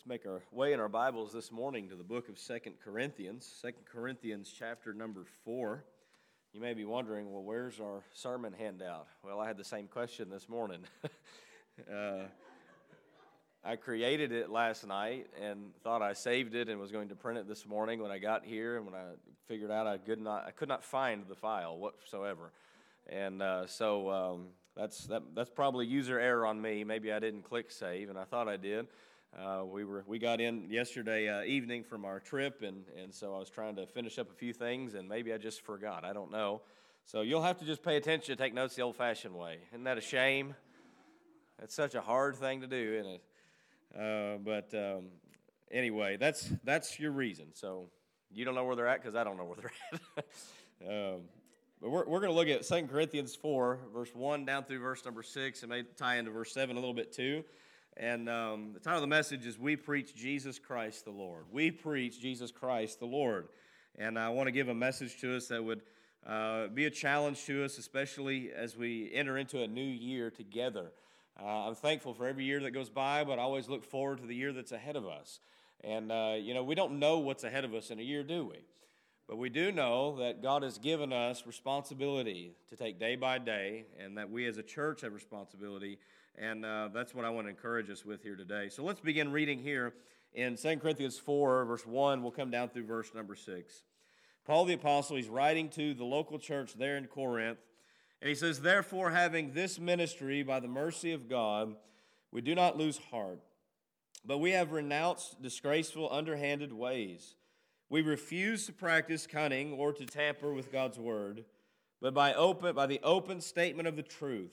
Let's make our way in our Bibles this morning to the book of Second Corinthians, Second Corinthians chapter number 4. You may be wondering, well, where's our sermon handout? Well, I had the same question this morning. uh, I created it last night and thought I saved it and was going to print it this morning when I got here and when I figured out I could not, I could not find the file whatsoever. And uh, so um, that's, that, that's probably user error on me. Maybe I didn't click save, and I thought I did. Uh, we were we got in yesterday uh, evening from our trip, and and so I was trying to finish up a few things, and maybe I just forgot. I don't know. So you'll have to just pay attention, to take notes the old-fashioned way. Isn't that a shame? It's such a hard thing to do, isn't it? Uh, but um, anyway, that's that's your reason. So you don't know where they're at because I don't know where they're at. um, but we're, we're going to look at 2 Corinthians 4, verse 1 down through verse number 6, and may tie into verse 7 a little bit too. And um, the title of the message is We Preach Jesus Christ the Lord. We preach Jesus Christ the Lord. And I want to give a message to us that would uh, be a challenge to us, especially as we enter into a new year together. Uh, I'm thankful for every year that goes by, but I always look forward to the year that's ahead of us. And, uh, you know, we don't know what's ahead of us in a year, do we? But we do know that God has given us responsibility to take day by day, and that we as a church have responsibility and uh, that's what I want to encourage us with here today. So let's begin reading here in 2 Corinthians 4, verse 1. We'll come down through verse number 6. Paul the Apostle, he's writing to the local church there in Corinth. And he says, Therefore, having this ministry by the mercy of God, we do not lose heart, but we have renounced disgraceful, underhanded ways. We refuse to practice cunning or to tamper with God's word, but by, open, by the open statement of the truth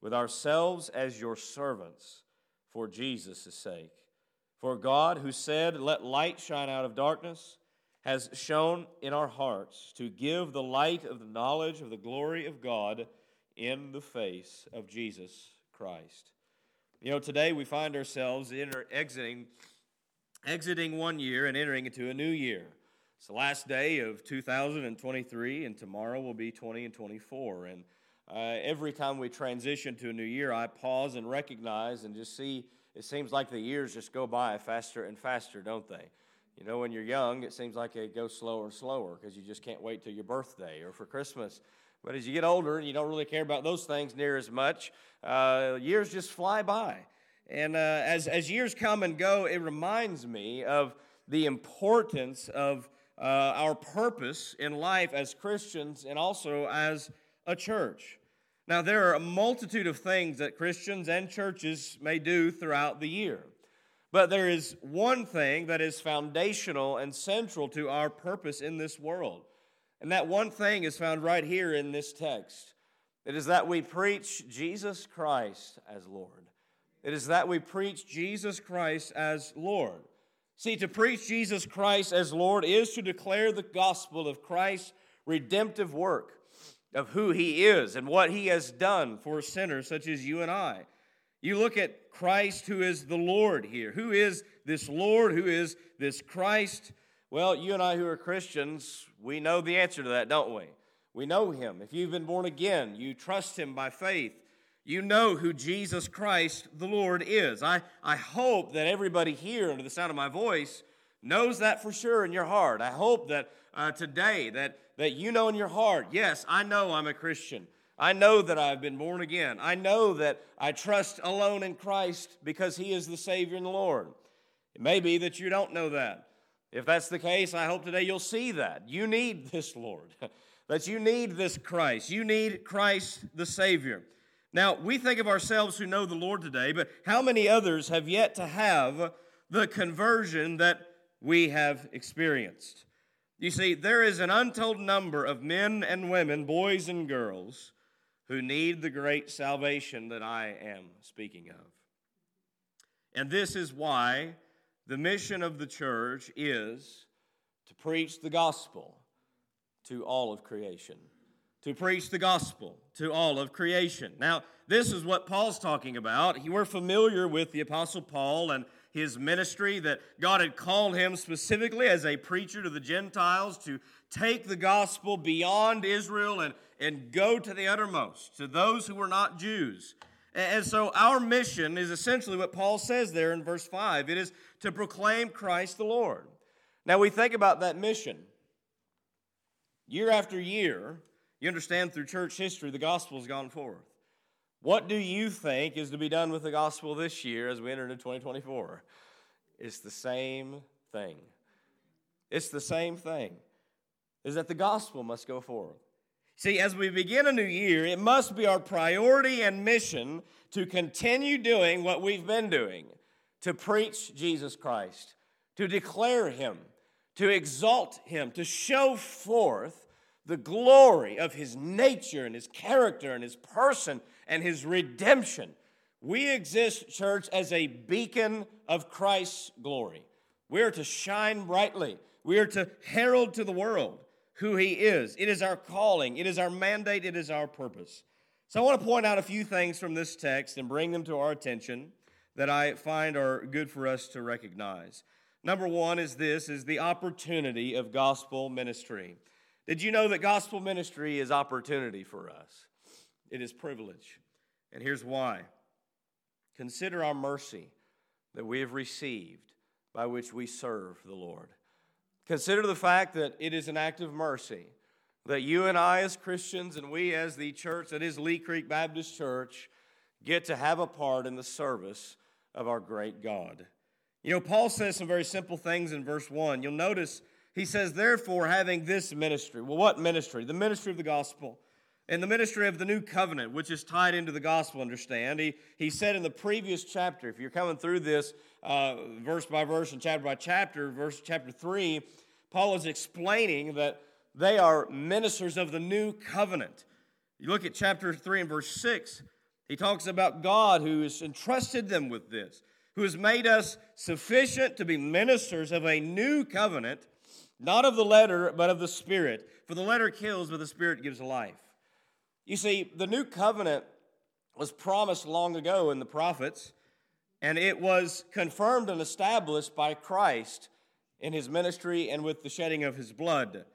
with ourselves as your servants for Jesus' sake. For God, who said, Let light shine out of darkness, has shone in our hearts to give the light of the knowledge of the glory of God in the face of Jesus Christ. You know, today we find ourselves enter, exiting, exiting one year and entering into a new year. It's the last day of 2023, and tomorrow will be 20 and 24. And uh, every time we transition to a new year, I pause and recognize and just see it seems like the years just go by faster and faster, don't they? You know, when you're young, it seems like it goes slower and slower because you just can't wait till your birthday or for Christmas. But as you get older and you don't really care about those things near as much, uh, years just fly by. And uh, as, as years come and go, it reminds me of the importance of uh, our purpose in life as Christians and also as a church. Now, there are a multitude of things that Christians and churches may do throughout the year. But there is one thing that is foundational and central to our purpose in this world. And that one thing is found right here in this text. It is that we preach Jesus Christ as Lord. It is that we preach Jesus Christ as Lord. See, to preach Jesus Christ as Lord is to declare the gospel of Christ's redemptive work of who he is and what he has done for sinners such as you and I. You look at Christ, who is the Lord here. Who is this Lord? Who is this Christ? Well, you and I who are Christians, we know the answer to that, don't we? We know him. If you've been born again, you trust him by faith. You know who Jesus Christ the Lord is. I, I hope that everybody here, under the sound of my voice, knows that for sure in your heart. I hope that uh, today that that you know in your heart, yes, I know I'm a Christian. I know that I've been born again. I know that I trust alone in Christ because He is the Savior and the Lord. It may be that you don't know that. If that's the case, I hope today you'll see that. You need this Lord, that you need this Christ. You need Christ the Savior. Now, we think of ourselves who know the Lord today, but how many others have yet to have the conversion that we have experienced? You see, there is an untold number of men and women, boys and girls, who need the great salvation that I am speaking of. And this is why the mission of the church is to preach the gospel to all of creation. To preach the gospel to all of creation. Now, this is what Paul's talking about. We're familiar with the Apostle Paul and his ministry, that God had called him specifically as a preacher to the Gentiles to take the gospel beyond Israel and, and go to the uttermost, to those who were not Jews. And so our mission is essentially what Paul says there in verse 5 it is to proclaim Christ the Lord. Now we think about that mission. Year after year, you understand through church history, the gospel has gone forth. What do you think is to be done with the gospel this year as we enter into 2024? It's the same thing. It's the same thing. Is that the gospel must go forward. See, as we begin a new year, it must be our priority and mission to continue doing what we've been doing to preach Jesus Christ, to declare Him, to exalt Him, to show forth the glory of His nature and His character and His person and his redemption. We exist, church, as a beacon of Christ's glory. We are to shine brightly. We are to herald to the world who he is. It is our calling, it is our mandate, it is our purpose. So I want to point out a few things from this text and bring them to our attention that I find are good for us to recognize. Number 1 is this is the opportunity of gospel ministry. Did you know that gospel ministry is opportunity for us? It is privilege. And here's why consider our mercy that we have received by which we serve the Lord. Consider the fact that it is an act of mercy that you and I, as Christians, and we as the church that is Lee Creek Baptist Church, get to have a part in the service of our great God. You know, Paul says some very simple things in verse 1. You'll notice he says, Therefore, having this ministry. Well, what ministry? The ministry of the gospel in the ministry of the new covenant, which is tied into the gospel, understand. He, he said in the previous chapter, if you're coming through this uh, verse by verse and chapter by chapter, verse chapter 3, Paul is explaining that they are ministers of the new covenant. You look at chapter 3 and verse 6, he talks about God who has entrusted them with this, who has made us sufficient to be ministers of a new covenant, not of the letter, but of the Spirit. For the letter kills, but the Spirit gives life. You see, the new covenant was promised long ago in the prophets, and it was confirmed and established by Christ in his ministry and with the shedding of his blood.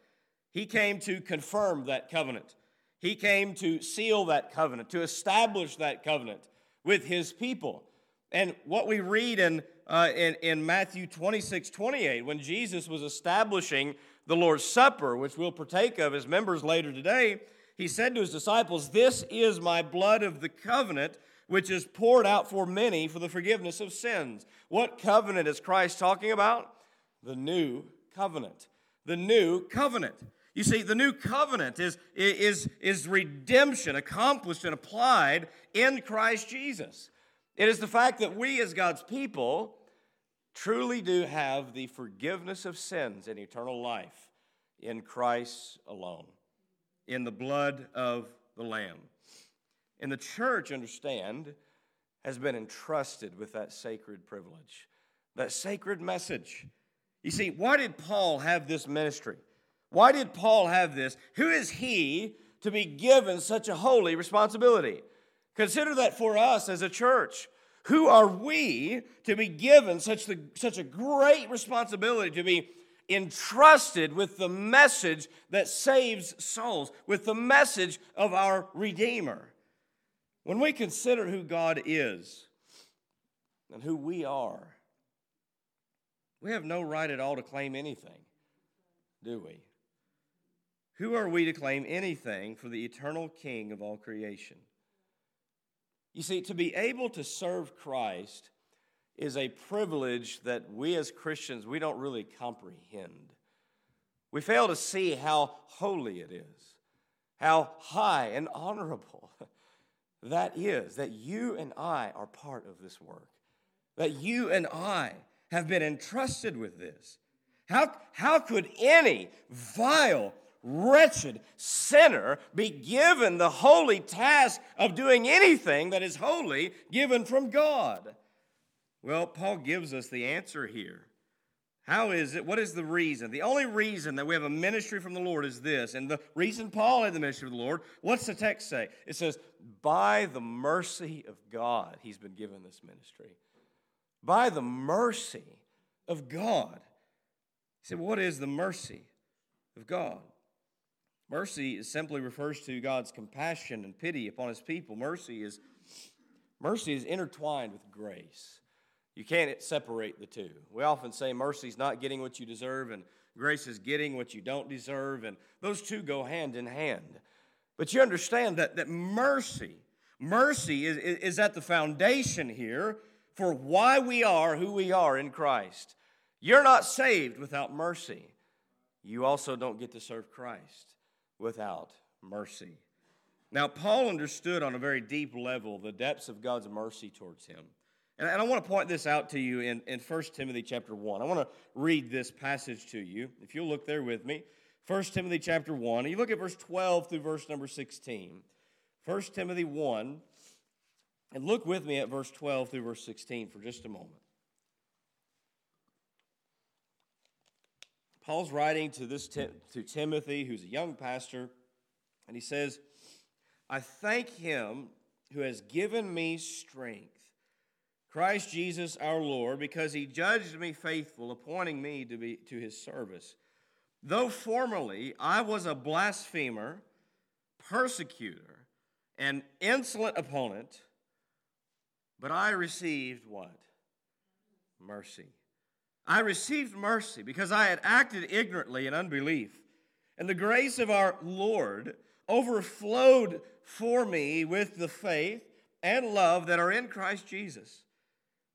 He came to confirm that covenant. He came to seal that covenant, to establish that covenant with his people. And what we read in, uh, in, in Matthew 26 28, when Jesus was establishing the Lord's Supper, which we'll partake of as members later today, he said to his disciples, This is my blood of the covenant, which is poured out for many for the forgiveness of sins. What covenant is Christ talking about? The new covenant. The new covenant. You see, the new covenant is, is, is redemption accomplished and applied in Christ Jesus. It is the fact that we, as God's people, truly do have the forgiveness of sins and eternal life in Christ alone in the blood of the Lamb. And the church, understand, has been entrusted with that sacred privilege, that sacred message. You see, why did Paul have this ministry? Why did Paul have this? Who is he to be given such a holy responsibility? Consider that for us as a church. Who are we to be given such, the, such a great responsibility to be entrusted with the message that saves souls, with the message of our Redeemer. When we consider who God is and who we are, we have no right at all to claim anything, do we? Who are we to claim anything for the eternal King of all creation? You see, to be able to serve Christ is a privilege that we as Christians, we don't really comprehend. We fail to see how holy it is, how high and honorable that is, that you and I are part of this work, that you and I have been entrusted with this. How, how could any vile, wretched sinner be given the holy task of doing anything that is holy given from God? Well, Paul gives us the answer here. How is it? What is the reason? The only reason that we have a ministry from the Lord is this. And the reason Paul had the ministry of the Lord, what's the text say? It says, By the mercy of God, he's been given this ministry. By the mercy of God. He said, What is the mercy of God? Mercy simply refers to God's compassion and pity upon his people. Mercy is mercy is intertwined with grace. You can't separate the two. We often say mercy is not getting what you deserve and grace is getting what you don't deserve, and those two go hand in hand. But you understand that, that mercy, mercy is, is at the foundation here for why we are who we are in Christ. You're not saved without mercy. You also don't get to serve Christ without mercy. Now, Paul understood on a very deep level the depths of God's mercy towards him. And I want to point this out to you in, in 1 Timothy chapter 1. I want to read this passage to you. If you'll look there with me. 1 Timothy chapter 1. and You look at verse 12 through verse number 16. 1 Timothy 1. And look with me at verse 12 through verse 16 for just a moment. Paul's writing to this to Timothy, who's a young pastor, and he says, I thank him who has given me strength Christ Jesus our Lord, because he judged me faithful, appointing me to be to his service. Though formerly I was a blasphemer, persecutor, and insolent opponent, but I received what? Mercy. I received mercy because I had acted ignorantly in unbelief. And the grace of our Lord overflowed for me with the faith and love that are in Christ Jesus.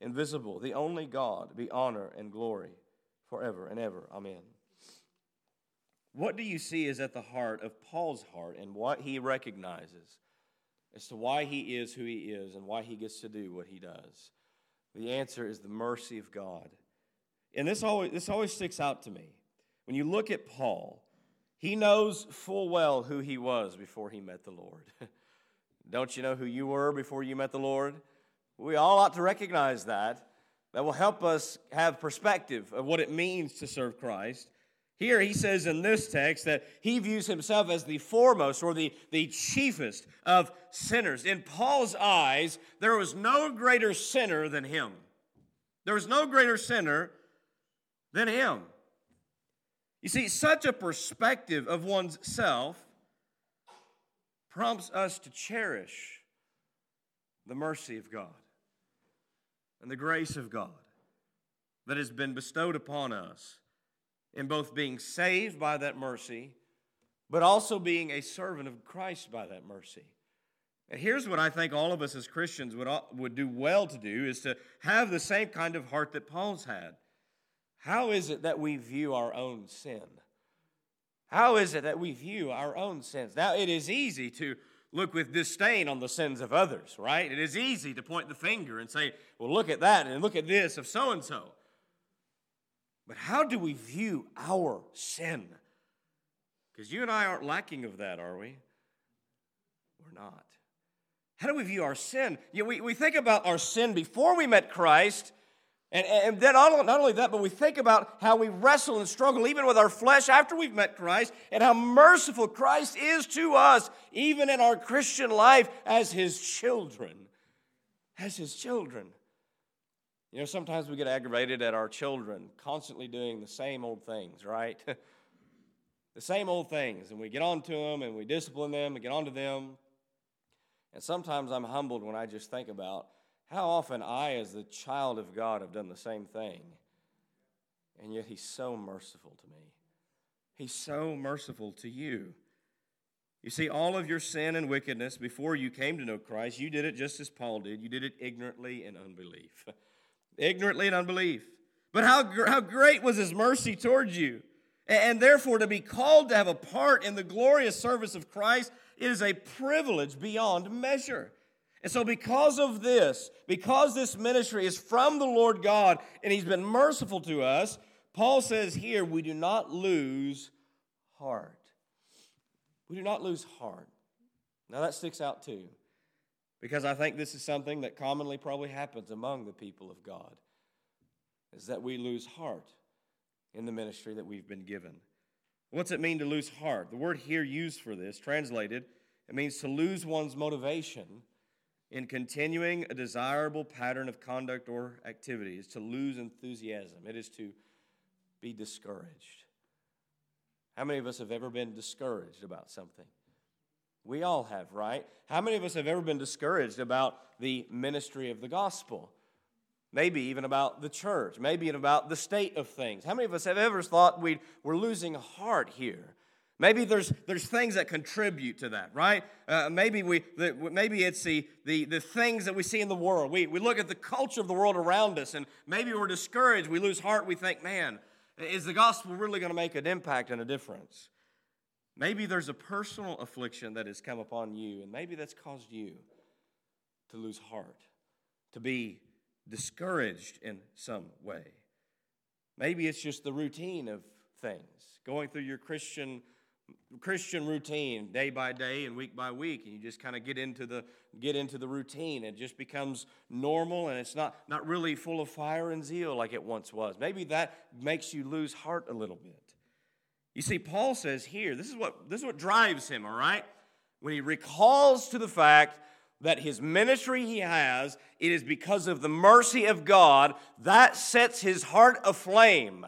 invisible, the only God, be honor and glory forever and ever. Amen. What do you see is at the heart of Paul's heart and what he recognizes as to why he is who he is and why he gets to do what he does? The answer is the mercy of God. And this always, this always sticks out to me. When you look at Paul, he knows full well who he was before he met the Lord. Don't you know who you were before you met the Lord? We all ought to recognize that. That will help us have perspective of what it means to serve Christ. Here he says in this text that he views himself as the foremost or the, the chiefest of sinners. In Paul's eyes, there was no greater sinner than him. There was no greater sinner than him. You see, such a perspective of one's self prompts us to cherish the mercy of God and the grace of God that has been bestowed upon us in both being saved by that mercy, but also being a servant of Christ by that mercy. And here's what I think all of us as Christians would, would do well to do is to have the same kind of heart that Paul's had. How is it that we view our own sin? How is it that we view our own sins? Now, it is easy to look with disdain on the sins of others, right? It is easy to point the finger and say, well, look at that and look at this of so and so. But how do we view our sin? Because you and I aren't lacking of that, are we? We're not. How do we view our sin? You know, we, we think about our sin before we met Christ and, and then not only that, but we think about how we wrestle and struggle even with our flesh after we've met Christ and how merciful Christ is to us, even in our Christian life as his children. As his children. You know, sometimes we get aggravated at our children constantly doing the same old things, right? the same old things. And we get on to them and we discipline them and get on to them. And sometimes I'm humbled when I just think about how often I, as the child of God, have done the same thing. And yet He's so merciful to me. He's so merciful to you. You see, all of your sin and wickedness before you came to know Christ, you did it just as Paul did. You did it ignorantly in unbelief. ignorantly in unbelief. But how, how great was his mercy towards you? And therefore, to be called to have a part in the glorious service of Christ is a privilege beyond measure. And so, because of this, because this ministry is from the Lord God and He's been merciful to us, Paul says here, we do not lose heart. We do not lose heart. Now, that sticks out too, because I think this is something that commonly probably happens among the people of God, is that we lose heart in the ministry that we've been given. What's it mean to lose heart? The word here used for this, translated, it means to lose one's motivation in continuing a desirable pattern of conduct or activity, is to lose enthusiasm. It is to be discouraged. How many of us have ever been discouraged about something? We all have, right? How many of us have ever been discouraged about the ministry of the gospel? Maybe even about the church, maybe even about the state of things. How many of us have ever thought we we're losing heart here? Maybe there's, there's things that contribute to that, right? Uh, maybe, we, the, maybe it's the, the, the things that we see in the world. We, we look at the culture of the world around us, and maybe we're discouraged. We lose heart. We think, man, is the gospel really going to make an impact and a difference? Maybe there's a personal affliction that has come upon you, and maybe that's caused you to lose heart, to be discouraged in some way. Maybe it's just the routine of things, going through your Christian Christian routine day by day and week by week, and you just kind of get into the get into the routine. It just becomes normal, and it's not not really full of fire and zeal like it once was. Maybe that makes you lose heart a little bit. You see, Paul says here, this is what this is what drives him. All right, when he recalls to the fact that his ministry he has, it is because of the mercy of God that sets his heart aflame.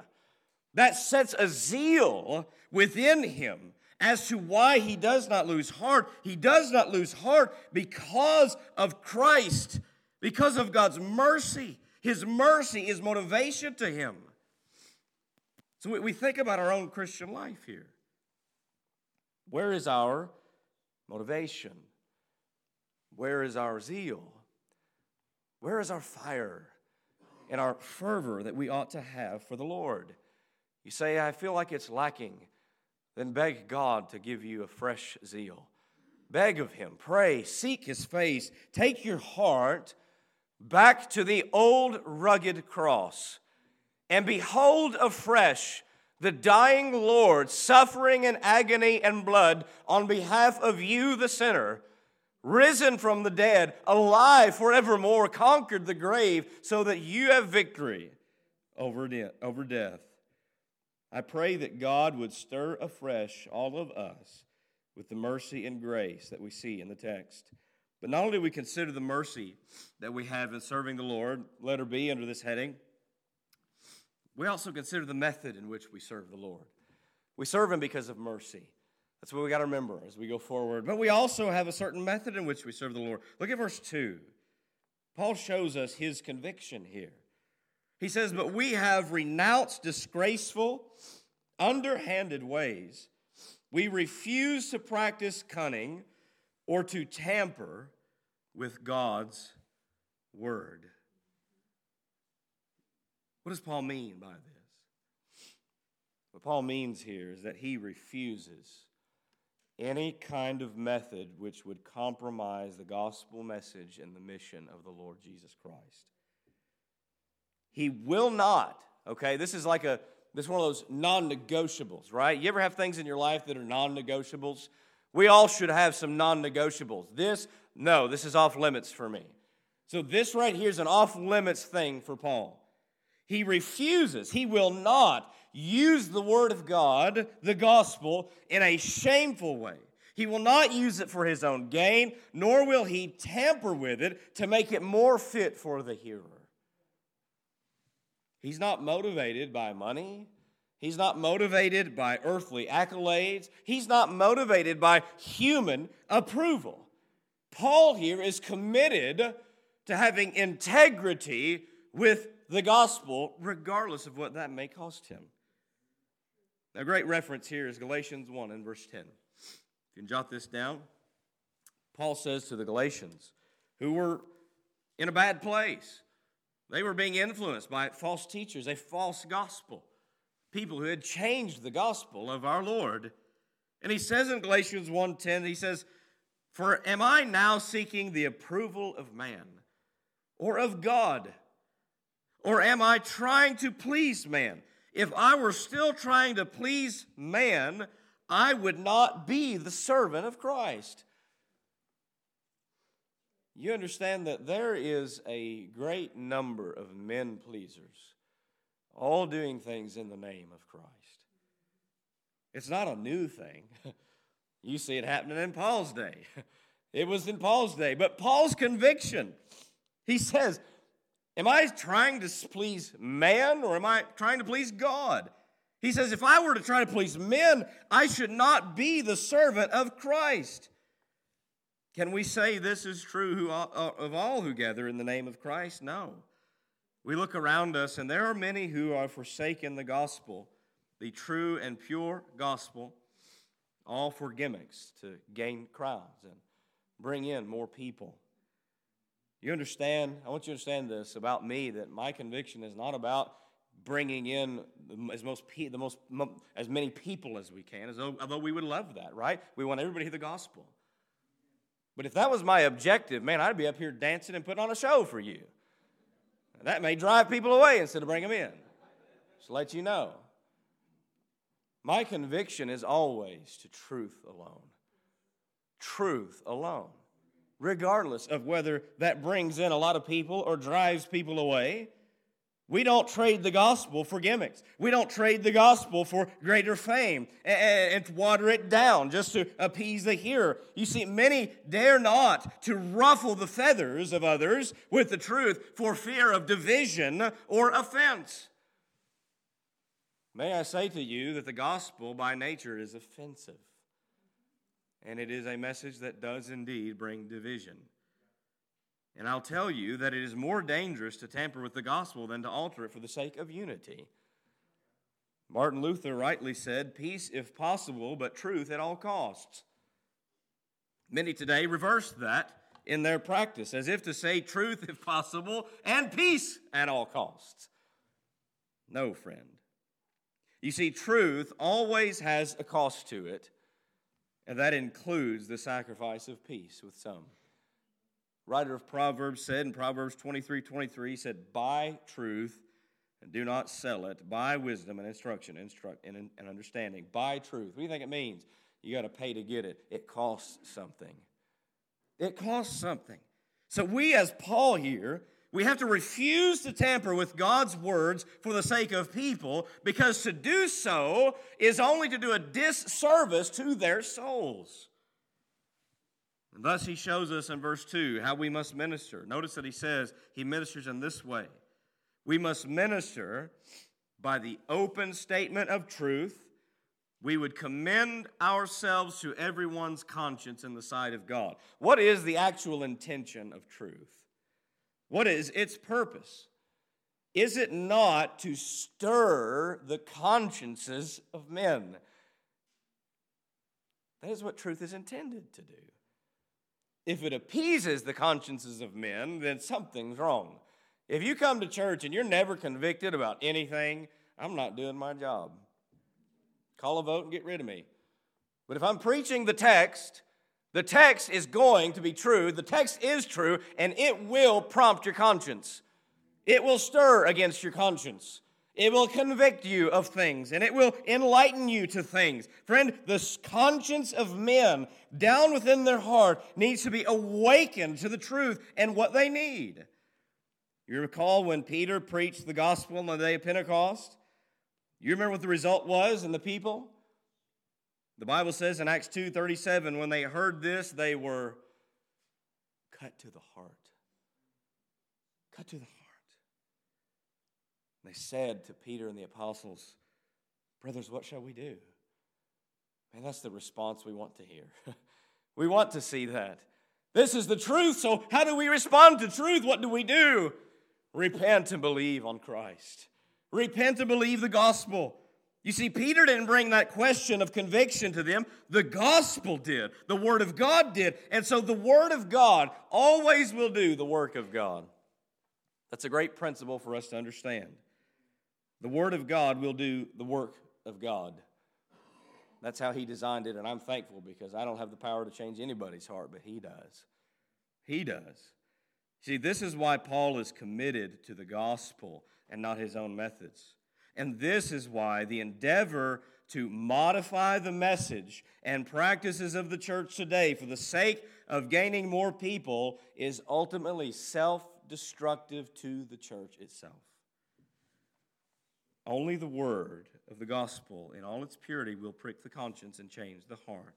That sets a zeal within him as to why he does not lose heart. He does not lose heart because of Christ, because of God's mercy. His mercy is motivation to him. So we think about our own Christian life here. Where is our motivation? Where is our zeal? Where is our fire and our fervor that we ought to have for the Lord? You say, I feel like it's lacking. Then beg God to give you a fresh zeal. Beg of Him, pray, seek His face. Take your heart back to the old rugged cross and behold afresh the dying Lord suffering in agony and blood on behalf of you, the sinner risen from the dead, alive forevermore, conquered the grave, so that you have victory over, de- over death. I pray that God would stir afresh all of us with the mercy and grace that we see in the text. But not only do we consider the mercy that we have in serving the Lord, letter B under this heading, we also consider the method in which we serve the Lord. We serve Him because of mercy. That's what we got to remember as we go forward. But we also have a certain method in which we serve the Lord. Look at verse 2. Paul shows us his conviction here. He says, But we have renounced disgraceful, underhanded ways. We refuse to practice cunning or to tamper with God's word. What does Paul mean by this? What Paul means here is that he refuses any kind of method which would compromise the gospel message and the mission of the Lord Jesus Christ. He will not, okay? This is like a this is one of those non-negotiables, right? You ever have things in your life that are non-negotiables? We all should have some non-negotiables. This, no, this is off limits for me. So this right here is an off limits thing for Paul. He refuses, he will not use the Word of God, the gospel, in a shameful way. He will not use it for his own gain, nor will he tamper with it to make it more fit for the hearer. He's not motivated by money. He's not motivated by earthly accolades. He's not motivated by human approval. Paul here is committed to having integrity with the gospel, regardless of what that may cost him. A great reference here is Galatians 1 and verse 10. If you can jot this down, Paul says to the Galatians, who were in a bad place, They were being influenced by false teachers, a false gospel, people who had changed the gospel of our Lord. And he says in Galatians 1:10, he says, "For am I now seeking the approval of man or of God? Or am I trying to please man? If I were still trying to please man, I would not be the servant of Christ." You understand that there is a great number of men pleasers, all doing things in the name of Christ. It's not a new thing. You see it happening in Paul's day. It was in Paul's day. But Paul's conviction, he says, Am I trying to please man or am I trying to please God? He says, If I were to try to please men, I should not be the servant of Christ. Can we say this is true uh, of all who gather in the name of Christ? No. We look around us, and there are many who are forsaken the gospel, the true and pure gospel, all for gimmicks to gain crowds and bring in more people. You understand? I want you to understand this about me that my conviction is not about bringing in as most the most as many people as we can, as though, although we would love that, right? We want everybody to hear the gospel. But if that was my objective, man, I'd be up here dancing and putting on a show for you. that may drive people away instead of bring them in. Just let you know. My conviction is always to truth alone. Truth alone. Regardless of whether that brings in a lot of people or drives people away. We don't trade the gospel for gimmicks. We don't trade the gospel for greater fame and, and, water it down just to appease the hearer. You see, many dare not to ruffle the feathers of others with the truth for fear of division or offense. May I say to you that the gospel by nature is offensive, and it is a message that does indeed bring division. And I'll tell you that it is more dangerous to tamper with the gospel than to alter it for the sake of unity. Martin Luther rightly said, Peace if possible, but truth at all costs. Many today reverse that in their practice, as if to say truth if possible and peace at all costs. No, friend. You see, truth always has a cost to it, and that includes the sacrifice of peace with some writer of Proverbs said in Proverbs 23 23, he said, Buy truth and do not sell it. Buy wisdom and instruction instruct, and, and understanding. Buy truth. What do you think it means? You got to pay to get it. It costs something. It costs something. So we, as Paul here, we have to refuse to tamper with God's words for the sake of people because to do so is only to do a disservice to their souls. And thus, he shows us in verse 2 how we must minister. Notice that he says he ministers in this way we must minister by the open statement of truth. We would commend ourselves to everyone's conscience in the sight of God. What is the actual intention of truth? What is its purpose? Is it not to stir the consciences of men? That is what truth is intended to do. If it appeases the consciences of men, then something's wrong. If you come to church and you're never convicted about anything, I'm not doing my job. Call a vote and get rid of me. But if I'm preaching the text, the text is going to be true. The text is true, and it will prompt your conscience. It will stir against your conscience. It will convict you of things and it will enlighten you to things. Friend, the conscience of men down within their heart needs to be awakened to the truth and what they need. You recall when Peter preached the gospel on the day of Pentecost? You remember what the result was in the people? The Bible says in Acts 2:37 when they heard this they were cut to the heart. Cut to the heart. They said to Peter and the apostles, Brothers, what shall we do? Man, that's the response we want to hear. we want to see that. This is the truth, so how do we respond to truth? What do we do? Repent and believe on Christ. Repent and believe the gospel. You see, Peter didn't bring that question of conviction to them. The gospel did. The Word of God did. And so the Word of God always will do the work of God. That's a great principle for us to understand. The Word of God will do the work of God. That's how He designed it, and I'm thankful because I don't have the power to change anybody's heart, but He does. He does. See, this is why Paul is committed to the gospel and not his own methods. And this is why the endeavor to modify the message and practices of the church today for the sake of gaining more people is ultimately self destructive to the church itself. Only the word of the gospel in all its purity will prick the conscience and change the heart.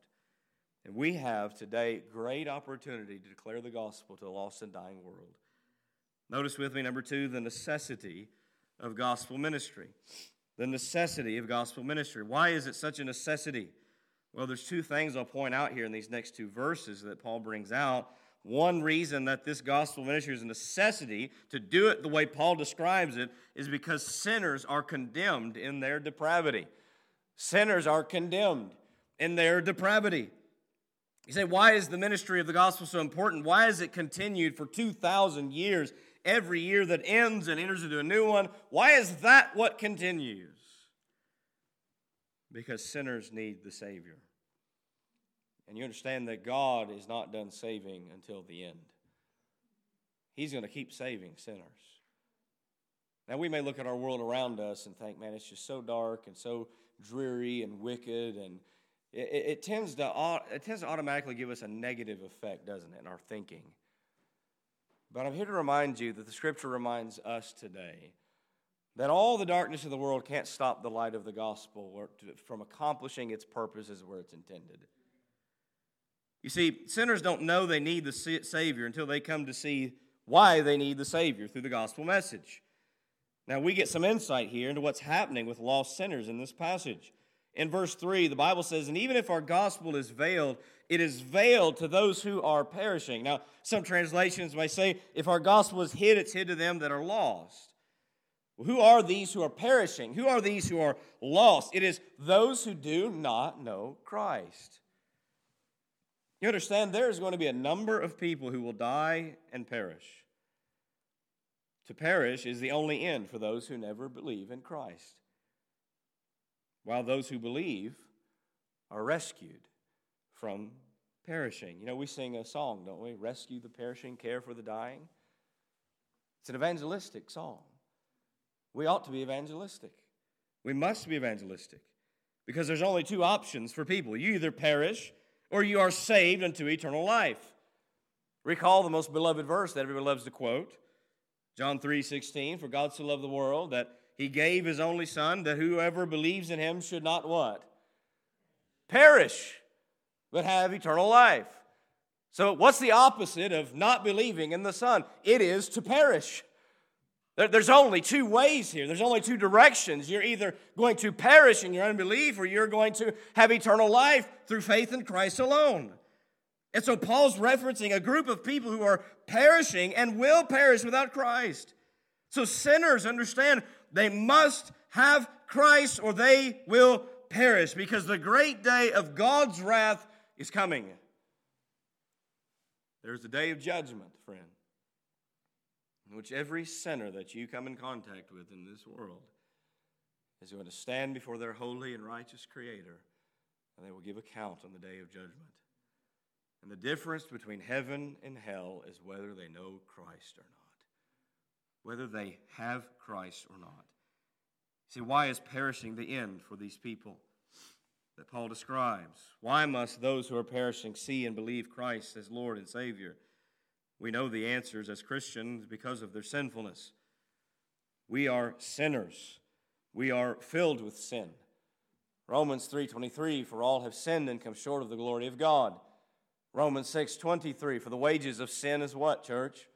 And we have today great opportunity to declare the gospel to a lost and dying world. Notice with me, number two, the necessity of gospel ministry. The necessity of gospel ministry. Why is it such a necessity? Well, there's two things I'll point out here in these next two verses that Paul brings out. One reason that this gospel ministry is a necessity to do it the way Paul describes it is because sinners are condemned in their depravity. Sinners are condemned in their depravity. You say, why is the ministry of the gospel so important? Why has it continued for 2,000 years, every year that ends and enters into a new one? Why is that what continues? Because sinners need the Savior. And you understand that God is not done saving until the end. He's going to keep saving sinners. Now, we may look at our world around us and think, man, it's just so dark and so dreary and wicked and it, it, tends to, it tends to automatically give us a negative effect, doesn't it, in our thinking. But I'm here to remind you that the scripture reminds us today that all the darkness of the world can't stop the light of the gospel from accomplishing its purposes where it's intended. You see, sinners don't know they need the Savior until they come to see why they need the Savior through the gospel message. Now, we get some insight here into what's happening with lost sinners in this passage. In verse 3, the Bible says, And even if our gospel is veiled, it is veiled to those who are perishing. Now, some translations may say, If our gospel is hid, it's hid to them that are lost. Well, who are these who are perishing? Who are these who are lost? It is those who do not know Christ. You understand, there is going to be a number of people who will die and perish. To perish is the only end for those who never believe in Christ while those who believe are rescued from perishing. You know, we sing a song, don't we? Rescue the perishing, care for the dying. It's an evangelistic song. We ought to be evangelistic. We must be evangelistic because there's only two options for people you either perish or you are saved unto eternal life. Recall the most beloved verse that everybody loves to quote John 3 16, for God so loved the world that he gave his only son that whoever believes in him should not what? Perish, but have eternal life. So, what's the opposite of not believing in the Son? It is to perish. There's only two ways here. There's only two directions. You're either going to perish in your unbelief or you're going to have eternal life through faith in Christ alone. And so Paul's referencing a group of people who are perishing and will perish without Christ. So sinners understand they must have Christ or they will perish because the great day of God's wrath is coming. There's a day of judgment, friend, in which every sinner that you come in contact with in this world is going to stand before their holy and righteous Creator, and they will give account on the day of judgment. And the difference between heaven and hell is whether they know Christ or not whether they have Christ or not. See, why is perishing the end for these people that Paul describes? Why must those who are perishing see and believe Christ as Lord and Savior? We know the answers as Christians because of their sinfulness. We are sinners. We are filled with sin. Romans 3:23 for all have sinned and come short of the glory of God. Romans 6:23 for the wages of sin is what, church?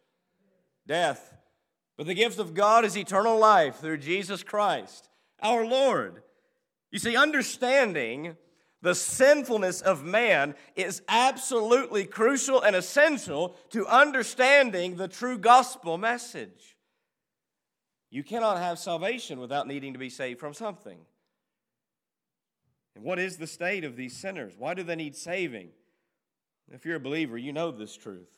Death. But the gift of God is eternal life through Jesus Christ, our Lord. You see, understanding the sinfulness of man is absolutely crucial and essential to understanding the true gospel message. You cannot have salvation without needing to be saved from something. And what is the state of these sinners? Why do they need saving? If you're a believer, you know this truth.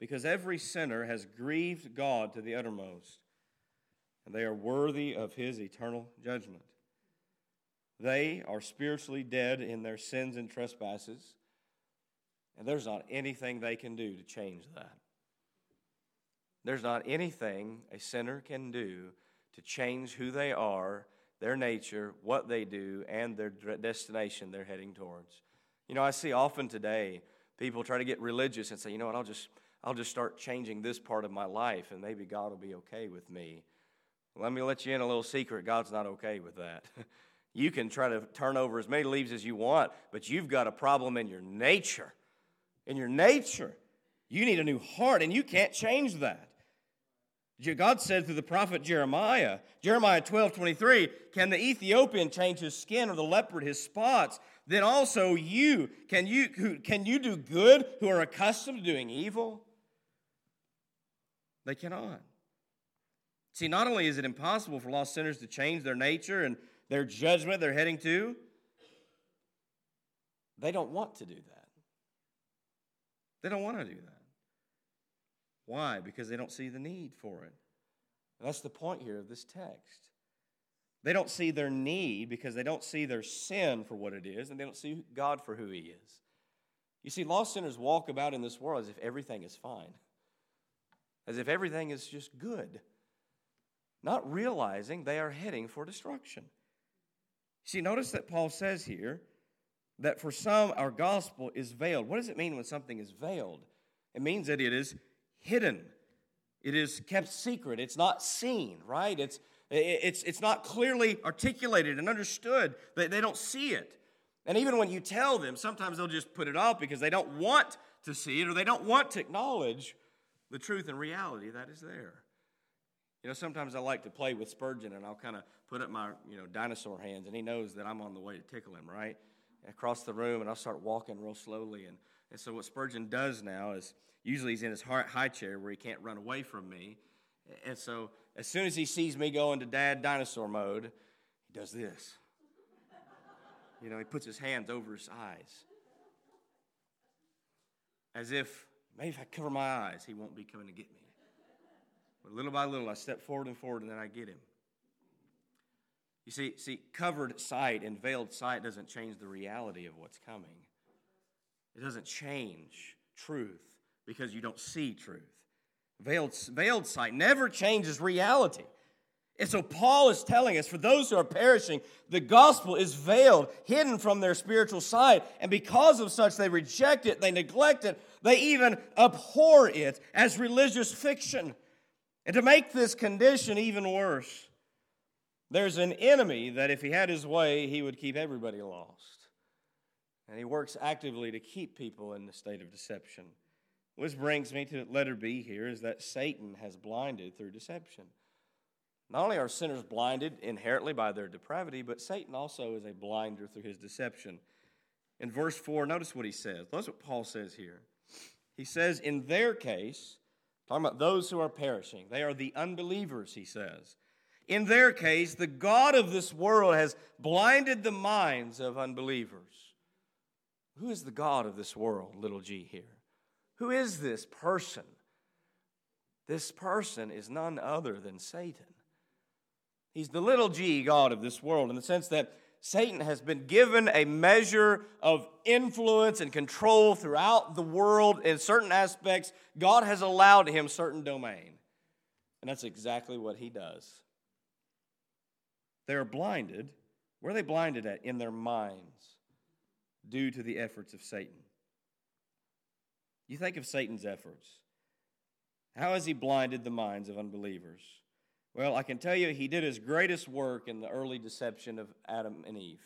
because every sinner has grieved God to the uttermost, and they are worthy of his eternal judgment. They are spiritually dead in their sins and trespasses, and there's not anything they can do to change that. There's not anything a sinner can do to change who they are, their nature, what they do, and their destination they're heading towards. You know, I see often today people try to get religious and say, you know what, I'll just, I'll just start changing this part of my life and maybe God will be okay with me. Let me let you in a little secret God's not okay with that. you can try to turn over as many leaves as you want, but you've got a problem in your nature. In your nature. You need a new heart, and you can't change that. God said through the prophet Jeremiah, Jeremiah 12, 23, Can the Ethiopian change his skin or the leopard his spots? Then also you, can you, can you do good who are accustomed to doing evil? They cannot. See, not only is it impossible for lost sinners to change their nature and their judgment they're heading to, they don't want to do that. They don't want to do that. Why? Because they don't see the need for it. And that's the point here of this text. They don't see their need because they don't see their sin for what it is, and they don't see God for who He is. You see, lost sinners walk about in this world as if everything is fine, as if everything is just good, not realizing they are heading for destruction. See, notice that Paul says here that for some our gospel is veiled. What does it mean when something is veiled? It means that it is hidden. It is kept secret. It's not seen, right? It's, it's, it's not clearly articulated and understood. They, they don't see it. And even when you tell them, sometimes they'll just put it off because they don't want to see it or they don't want to acknowledge the truth and reality that is there. You know, sometimes I like to play with Spurgeon and I'll kind of put up my, you know, dinosaur hands and he knows that I'm on the way to tickle him, right? Across the room and I'll start walking real slowly. And, and so what Spurgeon does now is Usually he's in his high chair where he can't run away from me. And so as soon as he sees me go into dad dinosaur mode, he does this. You know, he puts his hands over his eyes. As if, maybe if I cover my eyes, he won't be coming to get me. But little by little, I step forward and forward, and then I get him. You see, see, covered sight and veiled sight doesn't change the reality of what's coming. It doesn't change truth because you don't see truth. Veiled, veiled sight never changes reality. And so Paul is telling us for those who are perishing, the gospel is veiled, hidden from their spiritual sight. And because of such, they reject it, they neglect it, they even abhor it as religious fiction. And to make this condition even worse, there's an enemy that if he had his way, he would keep everybody lost. And he works actively to keep people in the state of deception. Which brings me to letter B here is that Satan has blinded through deception. Not only are sinners blinded inherently by their depravity, but Satan also is a blinder through his deception. In verse 4, notice what he says. Notice what Paul says here. He says, In their case, talking about those who are perishing, they are the unbelievers, he says. In their case, the God of this world has blinded the minds of unbelievers. Who is the God of this world, little g here? Who is this person? This person is none other than Satan. He's the little g God of this world in the sense that Satan has been given a measure of influence and control throughout the world in certain aspects. God has allowed him certain domain. And that's exactly what he does. They're blinded. Where are they blinded at? In their minds, due to the efforts of Satan. You think of Satan's efforts. How has he blinded the minds of unbelievers? Well, I can tell you he did his greatest work in the early deception of Adam and Eve.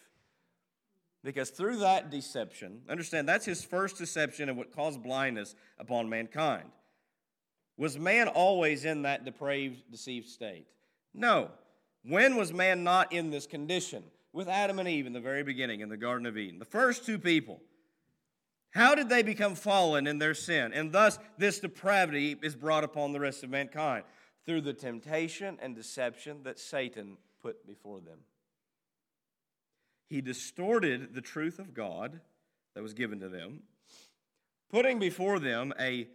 Because through that deception, understand that's his first deception and what caused blindness upon mankind. Was man always in that depraved, deceived state? No. When was man not in this condition? With Adam and Eve in the very beginning in the Garden of Eden. The first two people. How did they become fallen in their sin? And thus, this depravity is brought upon the rest of mankind through the temptation and deception that Satan put before them. He distorted the truth of God that was given to them, putting before them a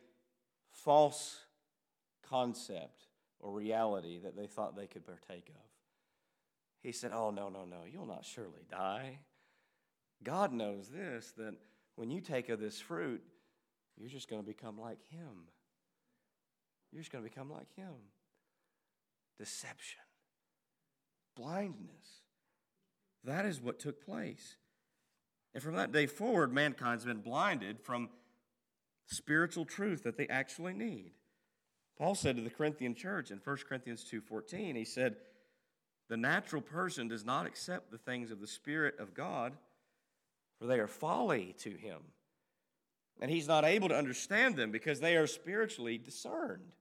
false concept or reality that they thought they could partake of. He said, Oh, no, no, no, you'll not surely die. God knows this that when you take of this fruit, you're just going to become like Him. You're just going to become like Him. Deception, blindness. That is what took place. And from that day forward, mankind's been blinded from spiritual truth that they actually need. Paul said to the Corinthian church in 1 Corinthians 2:14, he said, "The natural person does not accept the things of the spirit of God, for they are folly to him, and he's not able to understand them because they are spiritually discerned."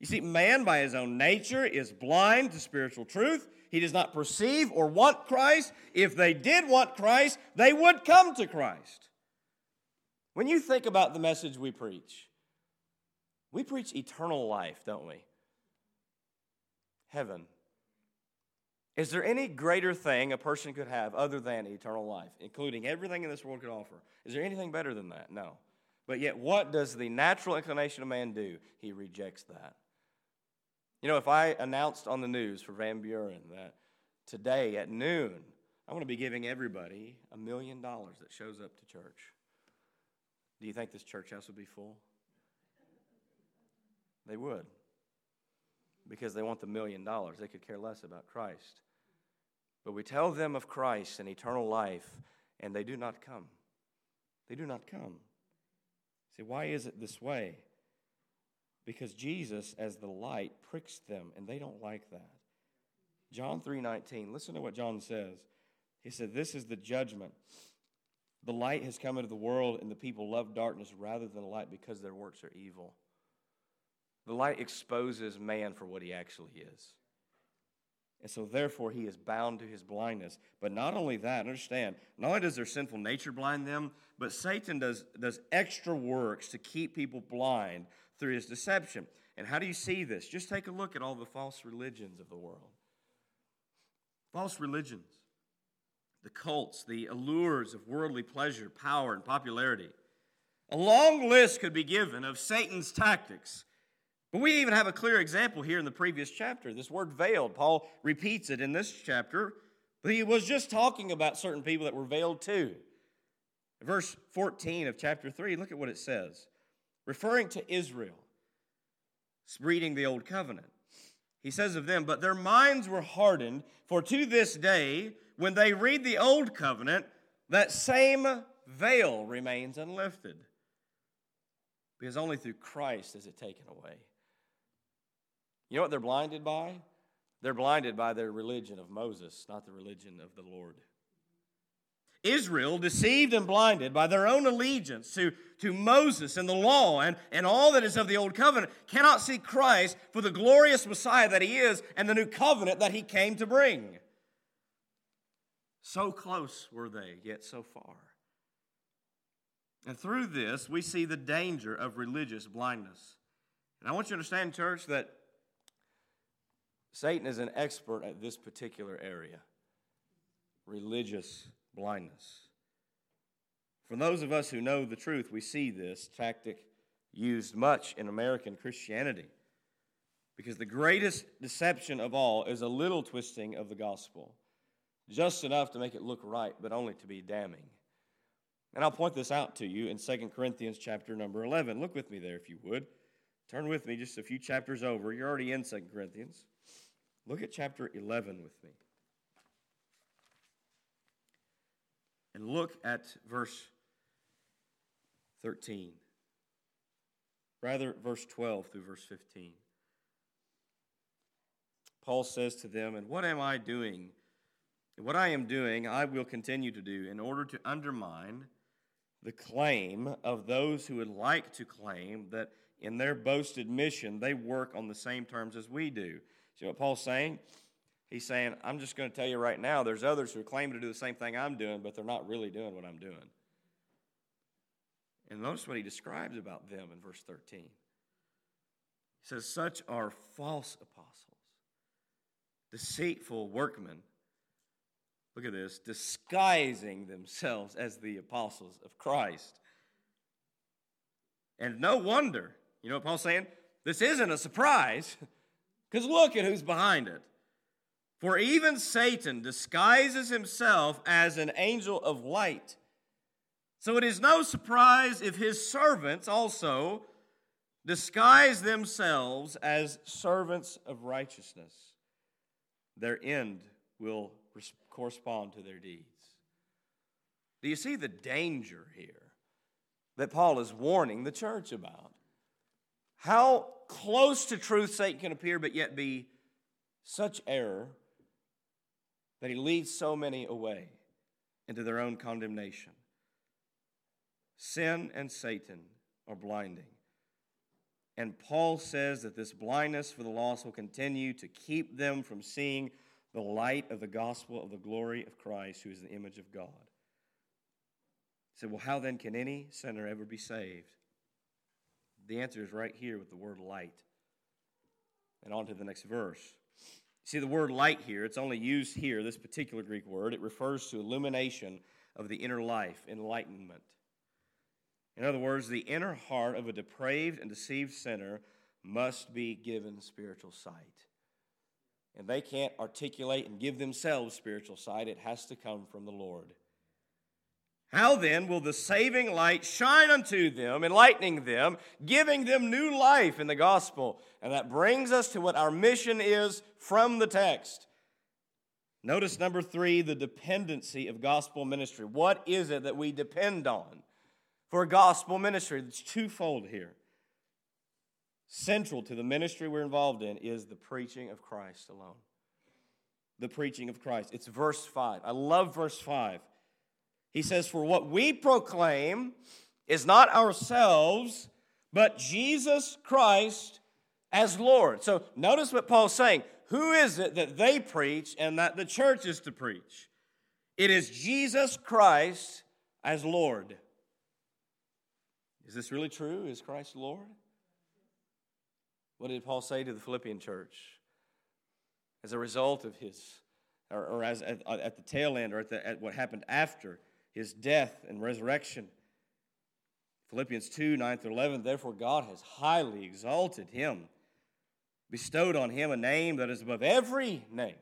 You see, man by his own nature is blind to spiritual truth. He does not perceive or want Christ. If they did want Christ, they would come to Christ. When you think about the message we preach, we preach eternal life, don't we? Heaven. Is there any greater thing a person could have other than eternal life, including everything in this world could offer? Is there anything better than that? No. But yet, what does the natural inclination of man do? He rejects that. You know, if I announced on the news for Van Buren that today at noon, I'm going to be giving everybody a million dollars that shows up to church, do you think this church house would be full? They would. Because they want the million dollars. They could care less about Christ. But we tell them of Christ and eternal life, and they do not come. They do not come. See, why is it this way? Because Jesus, as the light, pricks them, and they don't like that. John 3:19. Listen to what John says. He said, This is the judgment. The light has come into the world, and the people love darkness rather than the light because their works are evil. The light exposes man for what he actually is. And so, therefore, he is bound to his blindness. But not only that, understand, not only does their sinful nature blind them, but Satan does, does extra works to keep people blind through his deception. And how do you see this? Just take a look at all the false religions of the world. False religions, the cults, the allures of worldly pleasure, power, and popularity. A long list could be given of Satan's tactics but we even have a clear example here in the previous chapter. This word veiled, Paul repeats it in this chapter, but he was just talking about certain people that were veiled too. Verse 14 of chapter 3, look at what it says. Referring to Israel, reading the Old Covenant. He says of them, But their minds were hardened, for to this day, when they read the Old Covenant, that same veil remains unlifted. Because only through Christ is it taken away. You know what they're blinded by? They're blinded by their religion of Moses, not the religion of the Lord. Israel, deceived and blinded by their own allegiance to, to Moses and the law and, and all that is of the old covenant, cannot see Christ for the glorious Messiah that he is and the new covenant that he came to bring. So close were they, yet so far. And through this, we see the danger of religious blindness. And I want you to understand, church, that Satan is an expert at this particular area religious blindness. For those of us who know the truth, we see this tactic used much in American Christianity. Because the greatest deception of all is a little twisting of the gospel, just enough to make it look right, but only to be damning. And I'll point this out to you in 2 Corinthians chapter number 11. Look with me there if you would. Turn with me just a few chapters over. You're already in 2 Corinthians. Look at chapter 11 with me. And look at verse 13. Rather, verse 12 through verse 15. Paul says to them, And what am I doing? What I am doing, I will continue to do in order to undermine the claim of those who would like to claim that in their boasted mission they work on the same terms as we do. See what Paul's saying? He's saying, I'm just going to tell you right now, there's others who claim to do the same thing I'm doing, but they're not really doing what I'm doing. And notice what he describes about them in verse 13. He says, Such are false apostles, deceitful workmen. Look at this, disguising themselves as the apostles of Christ. And no wonder You know what Paul's saying? This isn't a surprise, because look at who's behind it. For even Satan disguises himself as an angel of light. So it is no surprise if his servants also disguise themselves as servants of righteousness. Their end will correspond to their deeds. Do you see the danger here that Paul is warning the church about? How close to truth Satan can appear, but yet be such error that he leads so many away into their own condemnation. Sin and Satan are blinding. And Paul says that this blindness for the lost will continue to keep them from seeing the light of the gospel of the glory of Christ, who is the image of God. He said, Well, how then can any sinner ever be saved? The answer is right here with the word light. And on to the next verse. See, the word light here, it's only used here, this particular Greek word. It refers to illumination of the inner life, enlightenment. In other words, the inner heart of a depraved and deceived sinner must be given spiritual sight. And they can't articulate and give themselves spiritual sight, it has to come from the Lord. How then will the saving light shine unto them, enlightening them, giving them new life in the gospel? And that brings us to what our mission is from the text. Notice number three, the dependency of gospel ministry. What is it that we depend on? For gospel ministry. It's twofold here. Central to the ministry we're involved in is the preaching of Christ alone. The preaching of Christ. It's verse 5. I love verse 5. He says, For what we proclaim is not ourselves, but Jesus Christ as Lord. So notice what Paul's saying. Who is it that they preach and that the church is to preach? It is Jesus Christ as Lord. Is this really true? Is Christ Lord? What did Paul say to the Philippian church? As a result of his, or, or as at, at, the tail end, or at, the, at what happened after his death and resurrection. Philippians 2 9 through 11. Therefore, God has highly exalted him, bestowed on him a name that is above every name,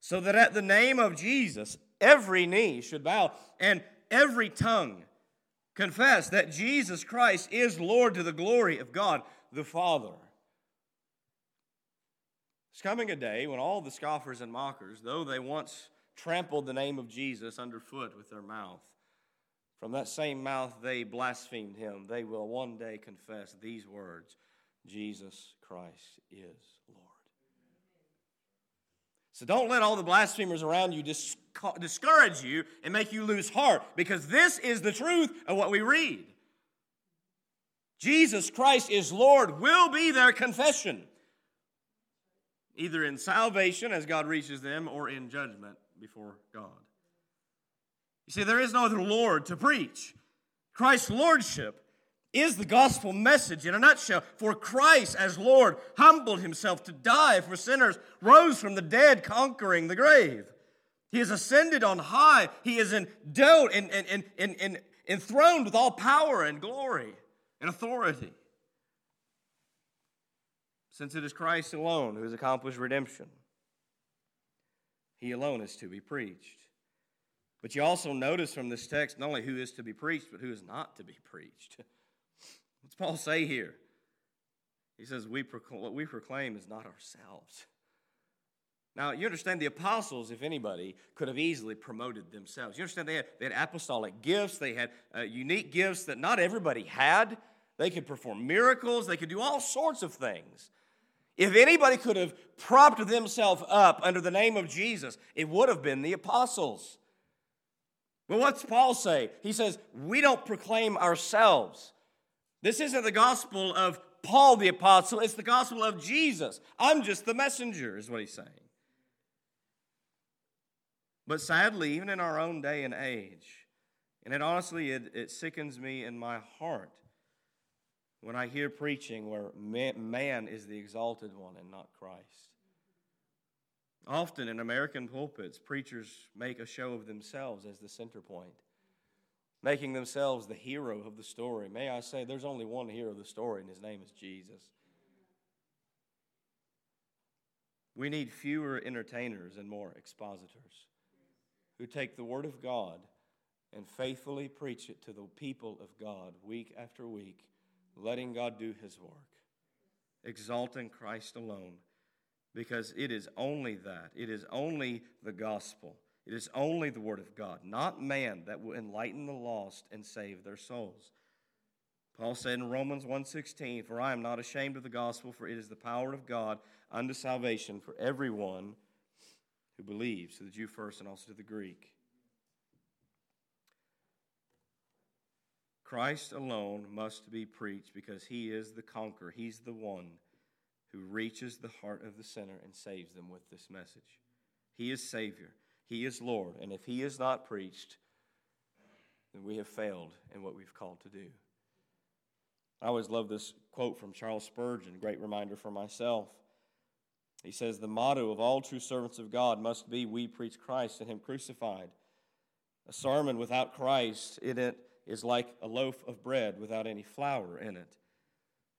so that at the name of Jesus, every knee should bow and every tongue confess that Jesus Christ is Lord to the glory of God the Father. It's coming a day when all the scoffers and mockers, though they once trampled the name of Jesus underfoot with their mouth, from that same mouth they blasphemed him, they will one day confess these words Jesus Christ is Lord. So don't let all the blasphemers around you dis- discourage you and make you lose heart because this is the truth of what we read. Jesus Christ is Lord will be their confession, either in salvation as God reaches them or in judgment before God. You see, there is no other Lord to preach. Christ's Lordship is the gospel message in a nutshell. For Christ, as Lord, humbled himself to die for sinners, rose from the dead, conquering the grave. He is ascended on high. He is endowed and, and, and, and enthroned with all power and glory and authority. Since it is Christ alone who has accomplished redemption, he alone is to be preached. But you also notice from this text not only who is to be preached, but who is not to be preached. Paul say here? He says, we proclaim, What we proclaim is not ourselves. Now, you understand the apostles, if anybody, could have easily promoted themselves. You understand they had, they had apostolic gifts, they had uh, unique gifts that not everybody had. They could perform miracles, they could do all sorts of things. If anybody could have propped themselves up under the name of Jesus, it would have been the apostles. But what's Paul say? He says, We don't proclaim ourselves. This isn't the gospel of Paul the apostle, it's the gospel of Jesus. I'm just the messenger, is what he's saying. But sadly, even in our own day and age, and it honestly, it, it sickens me in my heart when I hear preaching where man, man is the exalted one and not Christ. Often in American pulpits, preachers make a show of themselves as the center point. Making themselves the hero of the story. May I say, there's only one hero of the story, and his name is Jesus. We need fewer entertainers and more expositors who take the Word of God and faithfully preach it to the people of God week after week, letting God do His work, exalting Christ alone, because it is only that. It is only the gospel. It is only the Word of God, not man, that will enlighten the lost and save their souls. Paul said in Romans 1:16, "For I am not ashamed of the gospel, for it is the power of God unto salvation for everyone who believes, to the Jew first and also to the Greek." Christ alone must be preached because he is the conqueror. He's the one who reaches the heart of the sinner and saves them with this message. He is Savior, He is Lord, and if He is not preached, then we have failed in what we've called to do. I always love this quote from Charles Spurgeon, great reminder for myself. He says, The motto of all true servants of God must be, We preach Christ and Him crucified. A sermon without Christ in it is like a loaf of bread without any flour in it.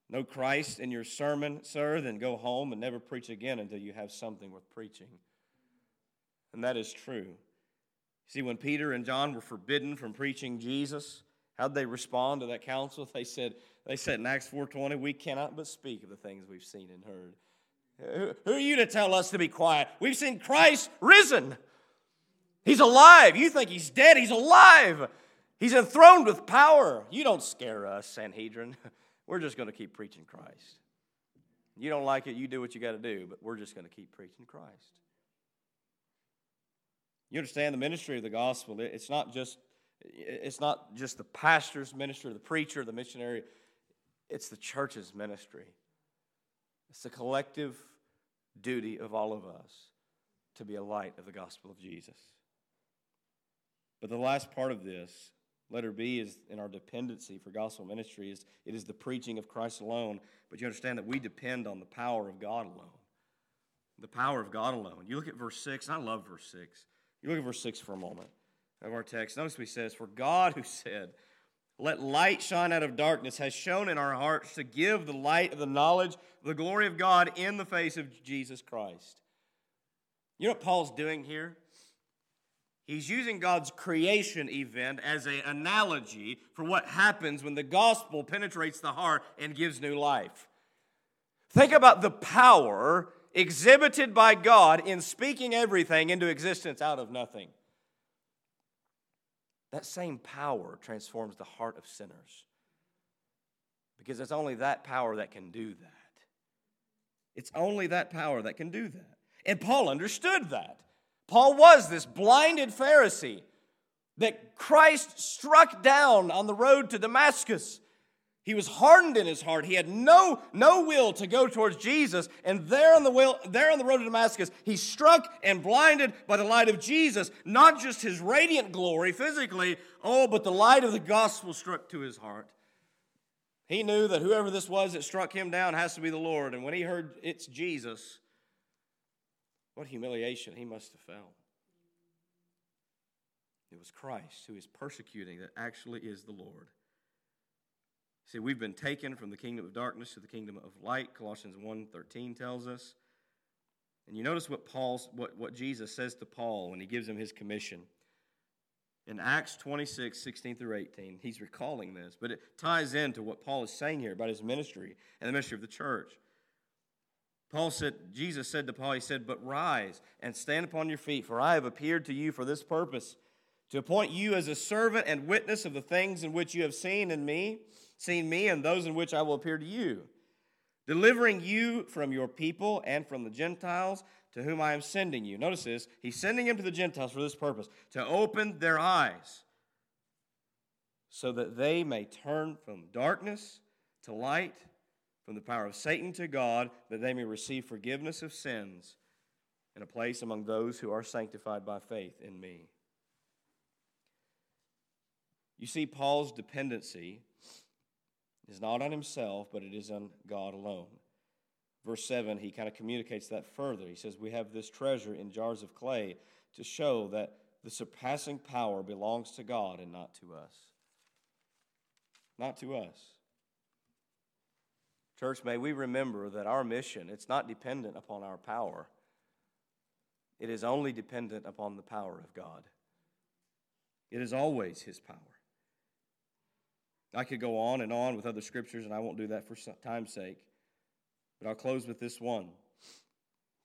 No Christ in your sermon, sir, then go home and never preach again until you have something worth preaching. And that is true. See, when Peter and John were forbidden from preaching Jesus, how'd they respond to that counsel? They said, they said in Acts 4.20, we cannot but speak of the things we've seen and heard. Who are you to tell us to be quiet? We've seen Christ risen. He's alive. You think he's dead. He's alive. He's enthroned with power. You don't scare us, Sanhedrin. We're just going to keep preaching Christ. You don't like it, you do what you got to do, but we're just going to keep preaching Christ. You understand the ministry of the gospel? It's not just it's not just the pastor's ministry, the preacher, the missionary. It's the church's ministry. It's the collective duty of all of us to be a light of the gospel of Jesus. But the last part of this Letter B is in our dependency for gospel ministry is it is the preaching of Christ alone. But you understand that we depend on the power of God alone. The power of God alone. You look at verse 6, and I love verse 6. You look at verse 6 for a moment of our text. Notice what he says, For God who said, Let light shine out of darkness, has shone in our hearts to give the light of the knowledge the glory of God in the face of Jesus Christ. You know what Paul's doing here? He's using God's creation event as an analogy for what happens when the gospel penetrates the heart and gives new life. Think about the power exhibited by God in speaking everything into existence out of nothing. That same power transforms the heart of sinners because it's only that power that can do that. It's only that power that can do that. And Paul understood that. Paul was this blinded Pharisee that Christ struck down on the road to Damascus. He was hardened in his heart. He had no, no will to go towards Jesus. And there on, the will, there on the road to Damascus, he struck and blinded by the light of Jesus, not just his radiant glory physically, oh, but the light of the gospel struck to his heart. He knew that whoever this was that struck him down has to be the Lord. And when he heard it's Jesus, what humiliation he must have felt. It was Christ who is persecuting that actually is the Lord. See, we've been taken from the kingdom of darkness to the kingdom of light, Colossians 1:13 tells us. And you notice what Paul's what, what Jesus says to Paul when he gives him his commission. In Acts 26, 16 through 18, he's recalling this, but it ties into what Paul is saying here about his ministry and the ministry of the church. Paul said, Jesus said to Paul, He said, But rise and stand upon your feet, for I have appeared to you for this purpose, to appoint you as a servant and witness of the things in which you have seen in me, seen me, and those in which I will appear to you, delivering you from your people and from the Gentiles to whom I am sending you. Notice this, He's sending him to the Gentiles for this purpose, to open their eyes, so that they may turn from darkness to light from the power of Satan to God, that they may receive forgiveness of sins and a place among those who are sanctified by faith in me. You see, Paul's dependency is not on himself, but it is on God alone. Verse 7, he kind of communicates that further. He says, We have this treasure in jars of clay to show that the surpassing power belongs to God and not to us. not to us. Church, may we remember that our mission, it's not dependent upon our power. It is only dependent upon the power of God. It is always His power. I could go on and on with other scriptures, and I won't do that for time's sake. But I'll close with this one.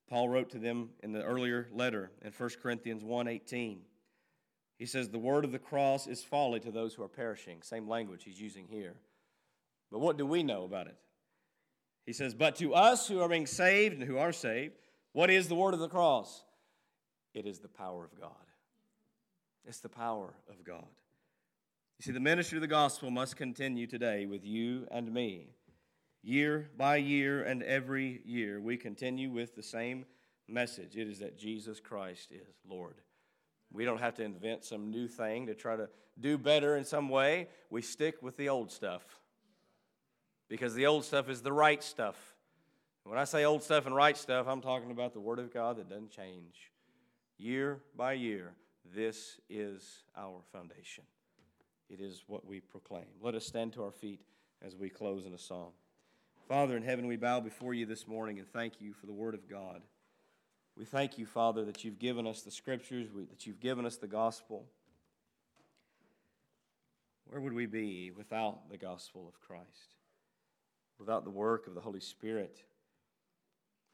Paul wrote to them in the earlier letter in 1 Corinthians 1:18. He says, The word of the cross is folly to those who are perishing. Same language he's using here. But what do we know about it? He says, But to us who are being saved and who are saved, what is the word of the cross? It is the power of God. It's the power of God. You see, the ministry of the gospel must continue today with you and me. Year by year and every year, we continue with the same message it is that Jesus Christ is Lord. We don't have to invent some new thing to try to do better in some way. We stick with the old stuff because the old stuff is the right stuff. When I say old stuff and right stuff, I'm talking about the Word of God that doesn't change. Year by year, this is our foundation. It is what we proclaim. Let us stand to our feet as we close in a song. Father in heaven, we bow before you this morning and thank you for the Word of God. We thank you, Father, that you've given us the scriptures, that you've given us the gospel. Where would we be without the gospel of Christ? Without the work of the Holy Spirit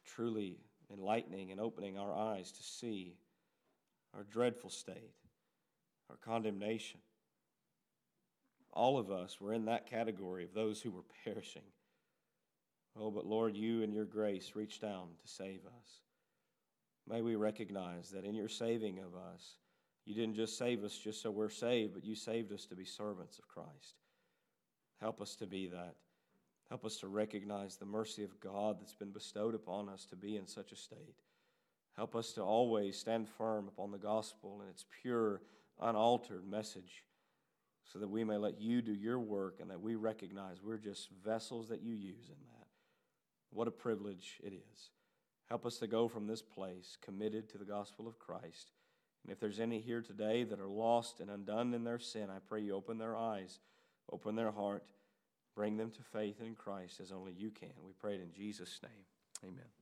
truly enlightening and opening our eyes to see our dreadful state, our condemnation. All of us were in that category of those who were perishing. Oh, but Lord, you in your grace reached down to save us. May we recognize that in your saving of us, you didn't just save us just so we're saved, but you saved us to be servants of Christ. Help us to be that. Help us to recognize the mercy of God that's been bestowed upon us to be in such a state. Help us to always stand firm upon the gospel and its pure, unaltered message so that we may let you do your work and that we recognize we're just vessels that you use in that. What a privilege it is. Help us to go from this place committed to the gospel of Christ. And if there's any here today that are lost and undone in their sin, I pray you open their eyes, open their heart, bring them to faith in Christ as only you can. We pray it in Jesus' name. Amen.